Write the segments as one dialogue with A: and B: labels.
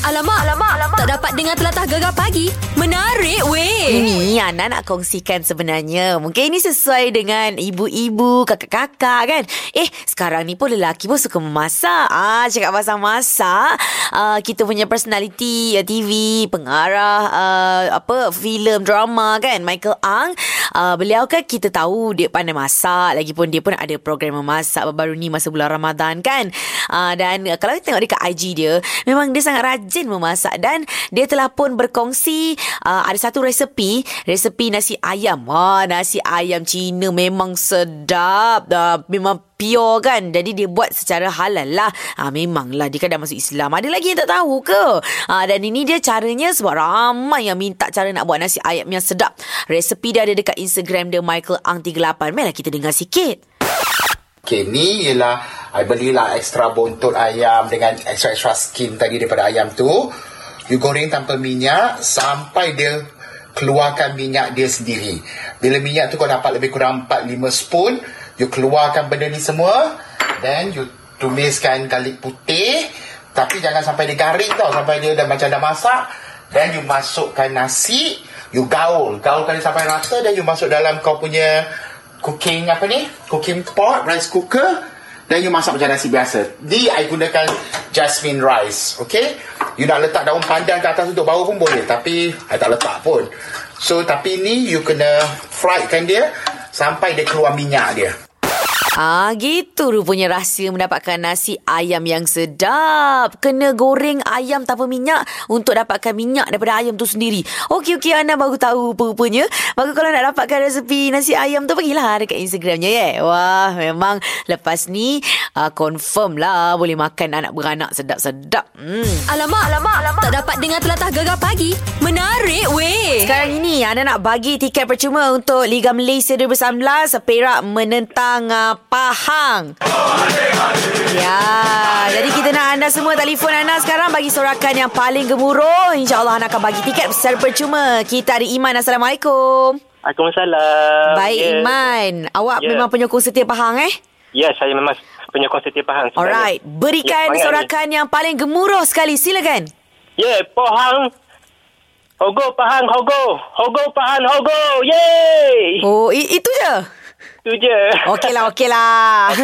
A: Alamak, alamak, alamak. Tak dapat dengar telatah gegar pagi. Menarik weh.
B: Ini Ana nak kongsikan sebenarnya. Mungkin ini sesuai dengan ibu-ibu, kakak-kakak kan. Eh, sekarang ni pun lelaki pun suka memasak. Ah, cakap pasal masak. Ah, kita punya personality uh, TV, pengarah, uh, apa, filem, drama kan. Michael Ang. Uh, beliau kan kita tahu dia pandai masak. Lagipun dia pun ada program memasak baru ni masa bulan Ramadan kan. Uh, dan uh, kalau kita tengok dekat IG dia, memang dia sangat rajin memasak. Dan dia telah pun berkongsi uh, ada satu resepi. Resepi nasi ayam. Wah, nasi ayam Cina memang sedap. Uh, memang pure kan Jadi dia buat secara halal lah ha, Memanglah dia kan dah masuk Islam Ada lagi yang tak tahu ke ha, Dan ini dia caranya Sebab ramai yang minta cara nak buat nasi ayam yang sedap Resepi dia ada dekat Instagram dia Michael Ang38 Mainlah kita dengar sikit
C: Okay, ni ialah I belilah extra bontot ayam dengan extra-extra skin tadi daripada ayam tu. You goreng tanpa minyak sampai dia keluarkan minyak dia sendiri. Bila minyak tu kau dapat lebih kurang 4-5 spoon, you keluarkan benda ni semua. Then you tumiskan garlic putih. Tapi jangan sampai dia garing tau. Sampai dia dah macam dah masak. Then you masukkan nasi. You gaul. Gaulkan dia sampai rata. Then you masuk dalam kau punya cooking apa ni? Cooking pot, rice cooker. Dan you masak macam nasi biasa. Ni I gunakan jasmine rice. Okay? You nak letak daun pandan ke atas untuk bau pun boleh. Tapi I tak letak pun. So tapi ni you kena frykan dia sampai dia keluar minyak dia.
B: Ah, gitu rupanya rahsia mendapatkan nasi ayam yang sedap. Kena goreng ayam tanpa minyak untuk dapatkan minyak daripada ayam tu sendiri. Okey, okey. Anda baru tahu rupanya. Maka kalau nak dapatkan resepi nasi ayam tu, pergilah dekat Instagramnya, ya. Wah, memang lepas ni uh, confirm lah boleh makan anak beranak sedap-sedap. Hmm.
A: Alamak, alamak, alamak. Tak dapat dengar telatah gegar pagi. Menarik weh.
B: Sekarang ini anda nak bagi tiket percuma untuk Liga Malaysia 2019 Perak menentang uh, Pahang. Ya, jadi kita nak anda semua telefon anda sekarang bagi sorakan yang paling gemuruh. InsyaAllah anda akan bagi tiket secara percuma. Kita ada Iman. Assalamualaikum.
D: Waalaikumsalam.
B: Baik
D: Ya.
B: Iman. Awak
D: Ya.
B: memang penyokong setia Pahang eh?
D: Ya, saya memang penyokong setia Pahang. sebenarnya.
B: Alright. Berikan
D: semangat
B: sorakan yang paling gemuruh sekali. Silakan.
D: Ya, Pahang. Hogo Pahang, Hogo. Hogo Pahang, Hogo. Yeay.
B: Oh, i- itu je?
D: Itu je.
B: Okey lah, okey lah.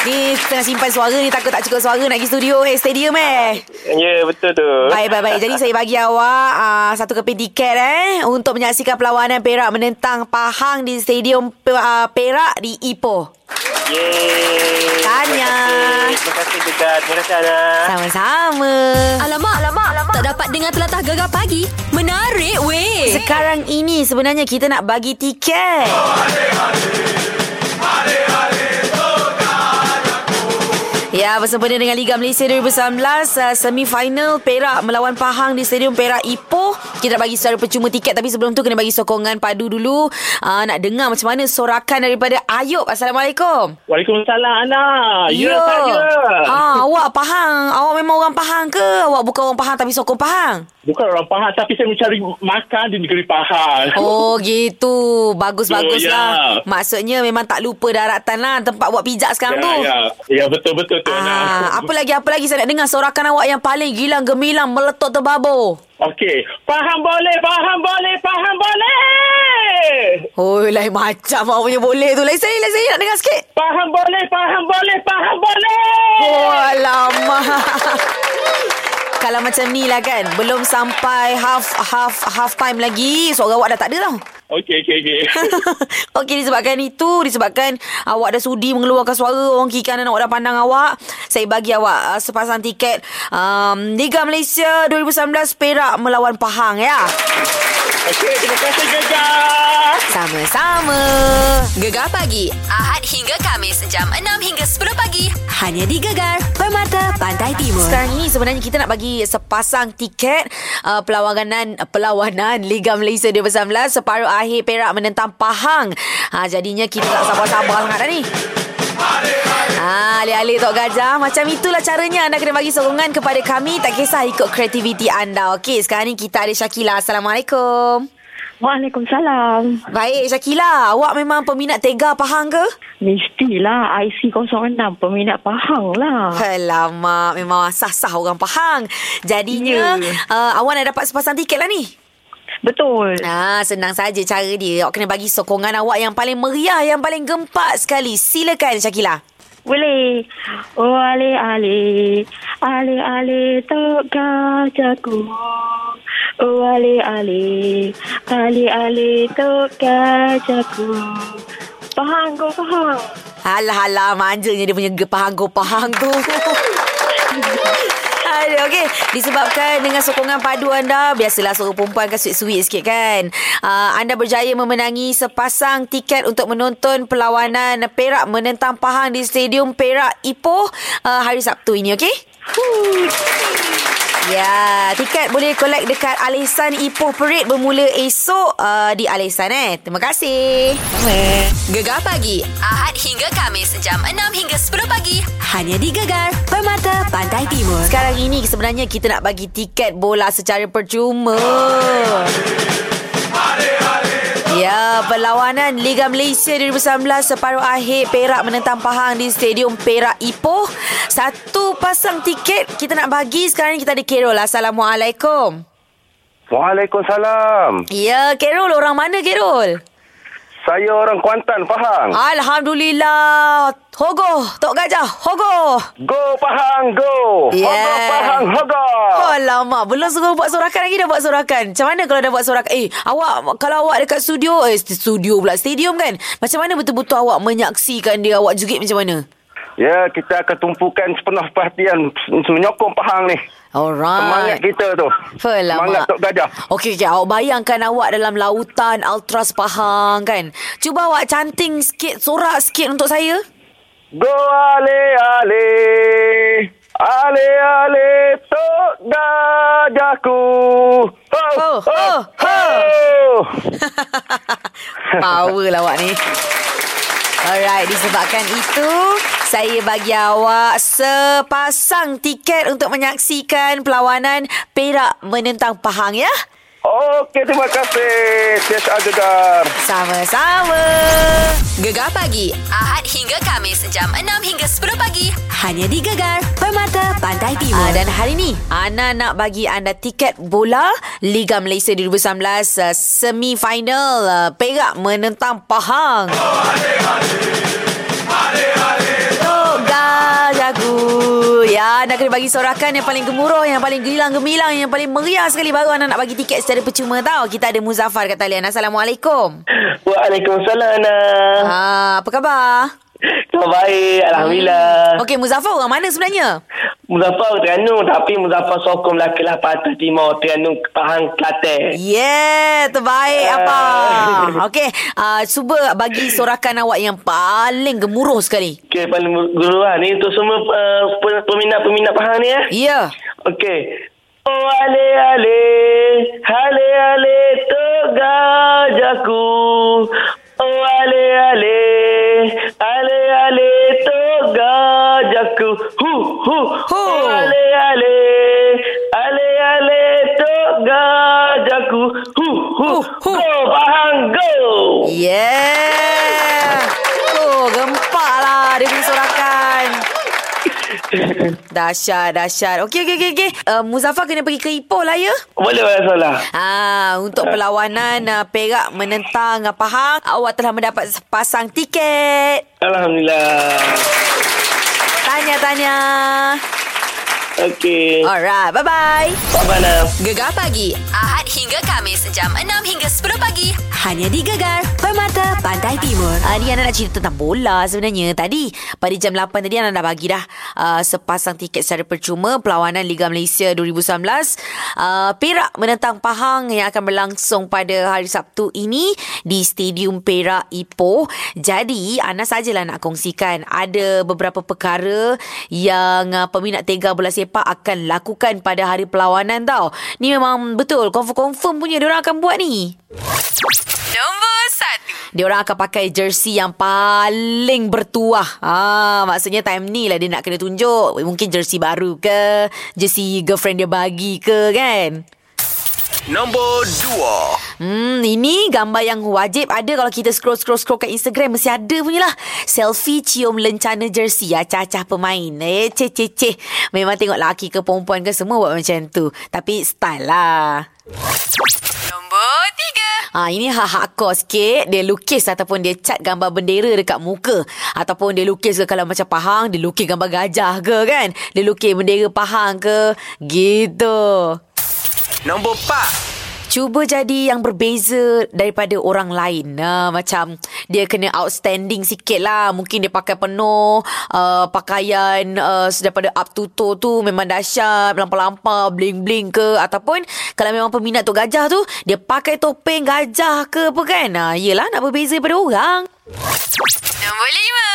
B: ni tengah simpan suara ni takut tak cukup suara nak pergi studio eh stadium eh.
D: Ya, betul tu.
B: Baik, baik, baik. Jadi saya bagi awak uh, satu keping tiket eh untuk menyaksikan perlawanan Perak menentang Pahang di Stadium uh, Perak di Ipoh.
D: Yeay.
B: Tanya.
D: Terima kasih. Terima kasih juga. Terima kasih, Ana.
B: Sama-sama.
A: Alamak, alamak, alamak. Tak dapat dengar telatah gegar pagi. Menarik weh.
B: Sekarang ini sebenarnya kita nak bagi tiket. Ya, bersempena dengan Liga Malaysia 2019, uh, semi-final Perak melawan Pahang di Stadium Perak Ipoh. Kita nak bagi secara percuma tiket tapi sebelum tu kena bagi sokongan padu dulu. Uh, nak dengar macam mana sorakan daripada Ayub. Assalamualaikum.
D: Waalaikumsalam, Ana. Ya, saya.
B: Ha, awak Pahang. Awak memang orang Pahang ke? Awak bukan orang Pahang tapi sokong Pahang?
D: Bukan orang Pahang, tapi saya mencari makan di negeri Pahang.
B: Oh gitu Bagus-bagus
D: Oh, ya.
B: lah Maksudnya memang tak lupa daratan lah Tempat buat pijak sekarang
D: ya,
B: tu
D: ya. Ya, betul-betul tu.
B: Ah, apa lagi apa lagi saya nak dengar sorakan awak yang paling gilang gemilang meletup terbabur.
D: Okey. Faham boleh, faham boleh, faham boleh.
B: Oh, lain macam awak punya boleh tu. Lain saya, lain saya nak dengar sikit.
D: Faham boleh, faham boleh, faham boleh.
B: Oh, alamak. Kalau macam ni lah kan Belum sampai half half half time lagi Suara awak dah tak ada tau
D: Okey, okey, okey.
B: Okey disebabkan itu Disebabkan awak dah sudi mengeluarkan suara Orang kiri kanan awak dah pandang awak Saya bagi awak uh, sepasang tiket um, Liga Malaysia 2019 Perak melawan Pahang ya
D: Okey, terima kasih Gegar.
B: Sama-sama
A: Gegar pagi. Ahad hingga Kamis. Jam 6 hingga 10 pagi. Hanya di Gegar. Permata Pantai Timur.
B: Sekarang ini sebenarnya kita nak bagi sepasang tiket uh, perlawanan uh, perlawanan Liga Malaysia 2019 separuh akhir Perak menentang Pahang. Ha jadinya kita tak sabar-sabar sangat dah ni. Ah, alih-alih Tok Gajah. Macam itulah caranya anda kena bagi sokongan kepada kami. Tak kisah ikut kreativiti anda. Okey, sekarang ni kita ada Syakila. Assalamualaikum.
E: Waalaikumsalam.
B: Baik, Syakila. Awak memang peminat Tega Pahang ke?
E: Mestilah IC06 peminat Pahang lah.
B: Alamak, memang sah-sah orang Pahang. Jadinya,
E: Ya.
B: uh, awak nak dapat sepasang tiket lah ni.
E: Betul.
B: Ah, senang saja cara dia. Awak kena bagi sokongan awak yang paling meriah, yang paling gempak sekali. Silakan, Syakila.
E: Boleh. Oh ale ale. Ale ale tok gajaku. Oh ale ale. Ale ale tok gajaku. Pahang kau faham.
B: Alah, alah, manjanya dia punya ge- Pahang go Pahang tu. Aduh, okey. Disebabkan dengan sokongan padu anda, biasalah seorang perempuan kan sweet-sweet sikit kan. Uh, anda berjaya memenangi sepasang tiket untuk menonton perlawanan Perak menentang Pahang di Stadium Perak Ipoh uh, hari Sabtu ini, okey? Ya, tiket boleh collect dekat Alisan Ipoh Parade bermula esok uh, di Alisan eh. Terima kasih.
A: Gegar pagi Ahad hingga Kamis jam 6 hingga 10 pagi hanya di Gegar Permata Pantai Timur.
B: Sekarang ini sebenarnya kita nak bagi tiket bola secara percuma. Ya, perlawanan Liga Malaysia 2019 separuh akhir Perak menentang Pahang di Stadium Perak Ipoh. Satu pasang tiket kita nak bagi. Sekarang ni kita ada Kerol. Assalamualaikum.
F: Waalaikumsalam.
B: Ya, Kerol. Orang mana Kerol?
F: Saya orang Kuantan, Pahang.
B: Alhamdulillah. Hogo. Tok Gajah. Hogo.
F: Go Pahang, go.
B: Yeah.
F: Hogo Pahang, hogo.
B: Lama Belum suruh buat sorakan lagi Dah buat sorakan Macam mana kalau dah buat sorakan Eh awak Kalau awak dekat studio Eh studio pula Stadium kan Macam mana betul-betul awak Menyaksikan dia Awak jerit macam mana
F: Ya, kita akan tumpukan sepenuh perhatian menyokong Pahang ni.
B: Alright
F: Semangat kita tu.
B: Felamak.
F: Semangat Tok Gajah.
B: Okey, okey. Awak bayangkan awak dalam lautan Ultras Pahang kan Cuba awak canting sikit Sorak sikit untuk saya
F: Go ale ale. Ale ale Tok Gajahku. Ho,
B: Ho,
F: ho,
B: ho,
F: ho.
B: Power lah awak ni Alright, disebabkan itu saya bagi awak sepasang tiket untuk menyaksikan perlawanan Perak menentang Pahang ya.
F: Okey, terima kasih. Tiasa Gegar.
B: Sama-sama.
A: Gegar pagi Ahad hingga Kamis jam 6 hingga 10 pagi hanya di Gegar Permata Pantai Timur.
B: Ah, dan hari ni Ana nak bagi anda tiket bola Liga Malaysia 2019 uh, semi-final uh, Perak menentang Pahang. Toga anda kena bagi sorakan yang paling gemuruh, yang paling gemilang gemilang, yang paling meriah sekali baru anda nak bagi tiket secara percuma tau. Kita ada Muzaffar kat talian. Assalamualaikum.
D: Waalaikumsalam Ana.
B: Ah, apa khabar?
D: Kau baik, Alhamdulillah.
B: Okey, Muzaffar orang mana sebenarnya?
D: Muzaffar Terengganu tapi Muzaffar sokong Melaka lah Patah Timur Terengganu Pahang Kelantan.
B: Yeah, terbaik
D: Ah.
B: apa? Okey, uh, cuba bagi sorakan awak yang paling gemuruh sekali.
D: Okey, paling guru lah. Ni untuk semua uh, pe- peminat-peminat Pahang ni ya.
B: Ya. Yeah.
D: Okey. Oh ale ale, ale ale tu gajahku.
B: Dahsyat, dahsyat. Okey, okey, okey. Okay. Uh, Muzaffar kena pergi ke Ipoh lah ya.
D: Boleh boleh salah.
B: Ah, untuk perlawanan uh, Perak menentang uh, Pahang, awak telah mendapat sepasang tiket.
D: Alhamdulillah.
B: Tanya-tanya.
D: Okey.
B: Alright, bye-bye.
D: Bye-bye.
A: Gegar pagi Ahad hingga Kamis jam 6 hingga 10 pagi hanya di Gegar Permata Pantai Timur.
B: Uh, ni Ana nak cerita tentang bola sebenarnya. Tadi, pada jam 8 tadi Ana dah bagi dah uh, sepasang tiket secara percuma perlawanan Liga Malaysia 2019. Uh, Perak menentang Pahang yang akan berlangsung pada hari Sabtu ini di Stadium Perak Ipoh. Jadi, Ana sajalah nak kongsikan ada beberapa perkara yang uh, peminat Tega Bola Sepak akan lakukan pada hari perlawanan tau. Ni memang betul, confirm-confirm punya diorang akan buat ni.
A: Nombor 1
B: Dia orang akan pakai jersey yang paling bertuah. Ah, maksudnya time ni lah dia nak kena tunjuk. Mungkin jersey baru ke, jersey girlfriend dia bagi ke kan.
G: Nombor 2
B: Hmm, ini gambar yang wajib ada kalau kita scroll-scroll-scroll kat Instagram mesti ada punya lah. Selfie cium lencana jersey ya, cacah pemain. Eh, ceh, ceh, ceh. Memang tengok laki ke perempuan ke semua buat macam tu. Tapi style lah. Ha, ini hardcore sikit. Dia lukis ataupun dia cat gambar bendera dekat muka. Ataupun dia lukis ke kalau macam Pahang, dia lukis gambar gajah ke kan. Dia lukis bendera Pahang ke. Gitu.
G: Nombor 4
B: Cuba jadi yang berbeza daripada orang lain. Uh, macam dia kena outstanding sikit lah. Mungkin dia pakai penuh. Uh, pakaian uh, daripada up to toe tu memang dahsyat. Lampau-lampau, bling-bling ke. Ataupun kalau memang peminat tu gajah tu, dia pakai topeng gajah ke apa kan. Uh, yelah nak berbeza daripada orang.
A: Nombor lima.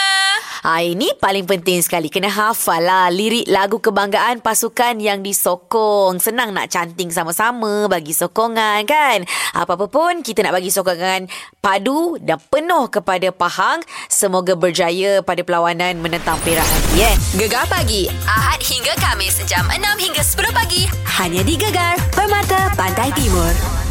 B: Ha, ini paling penting sekali. Kena hafal lah lirik lagu kebanggaan pasukan yang disokong. Senang nak canting sama-sama bagi sokongan kan. Apa-apa pun kita nak bagi sokongan padu dan penuh kepada Pahang. Semoga berjaya pada perlawanan menentang Perak nanti eh.
A: Gegar pagi. Ahad hingga Kamis. Jam 6 hingga 10 pagi. Hanya di Gegar. Permata Pantai Timur.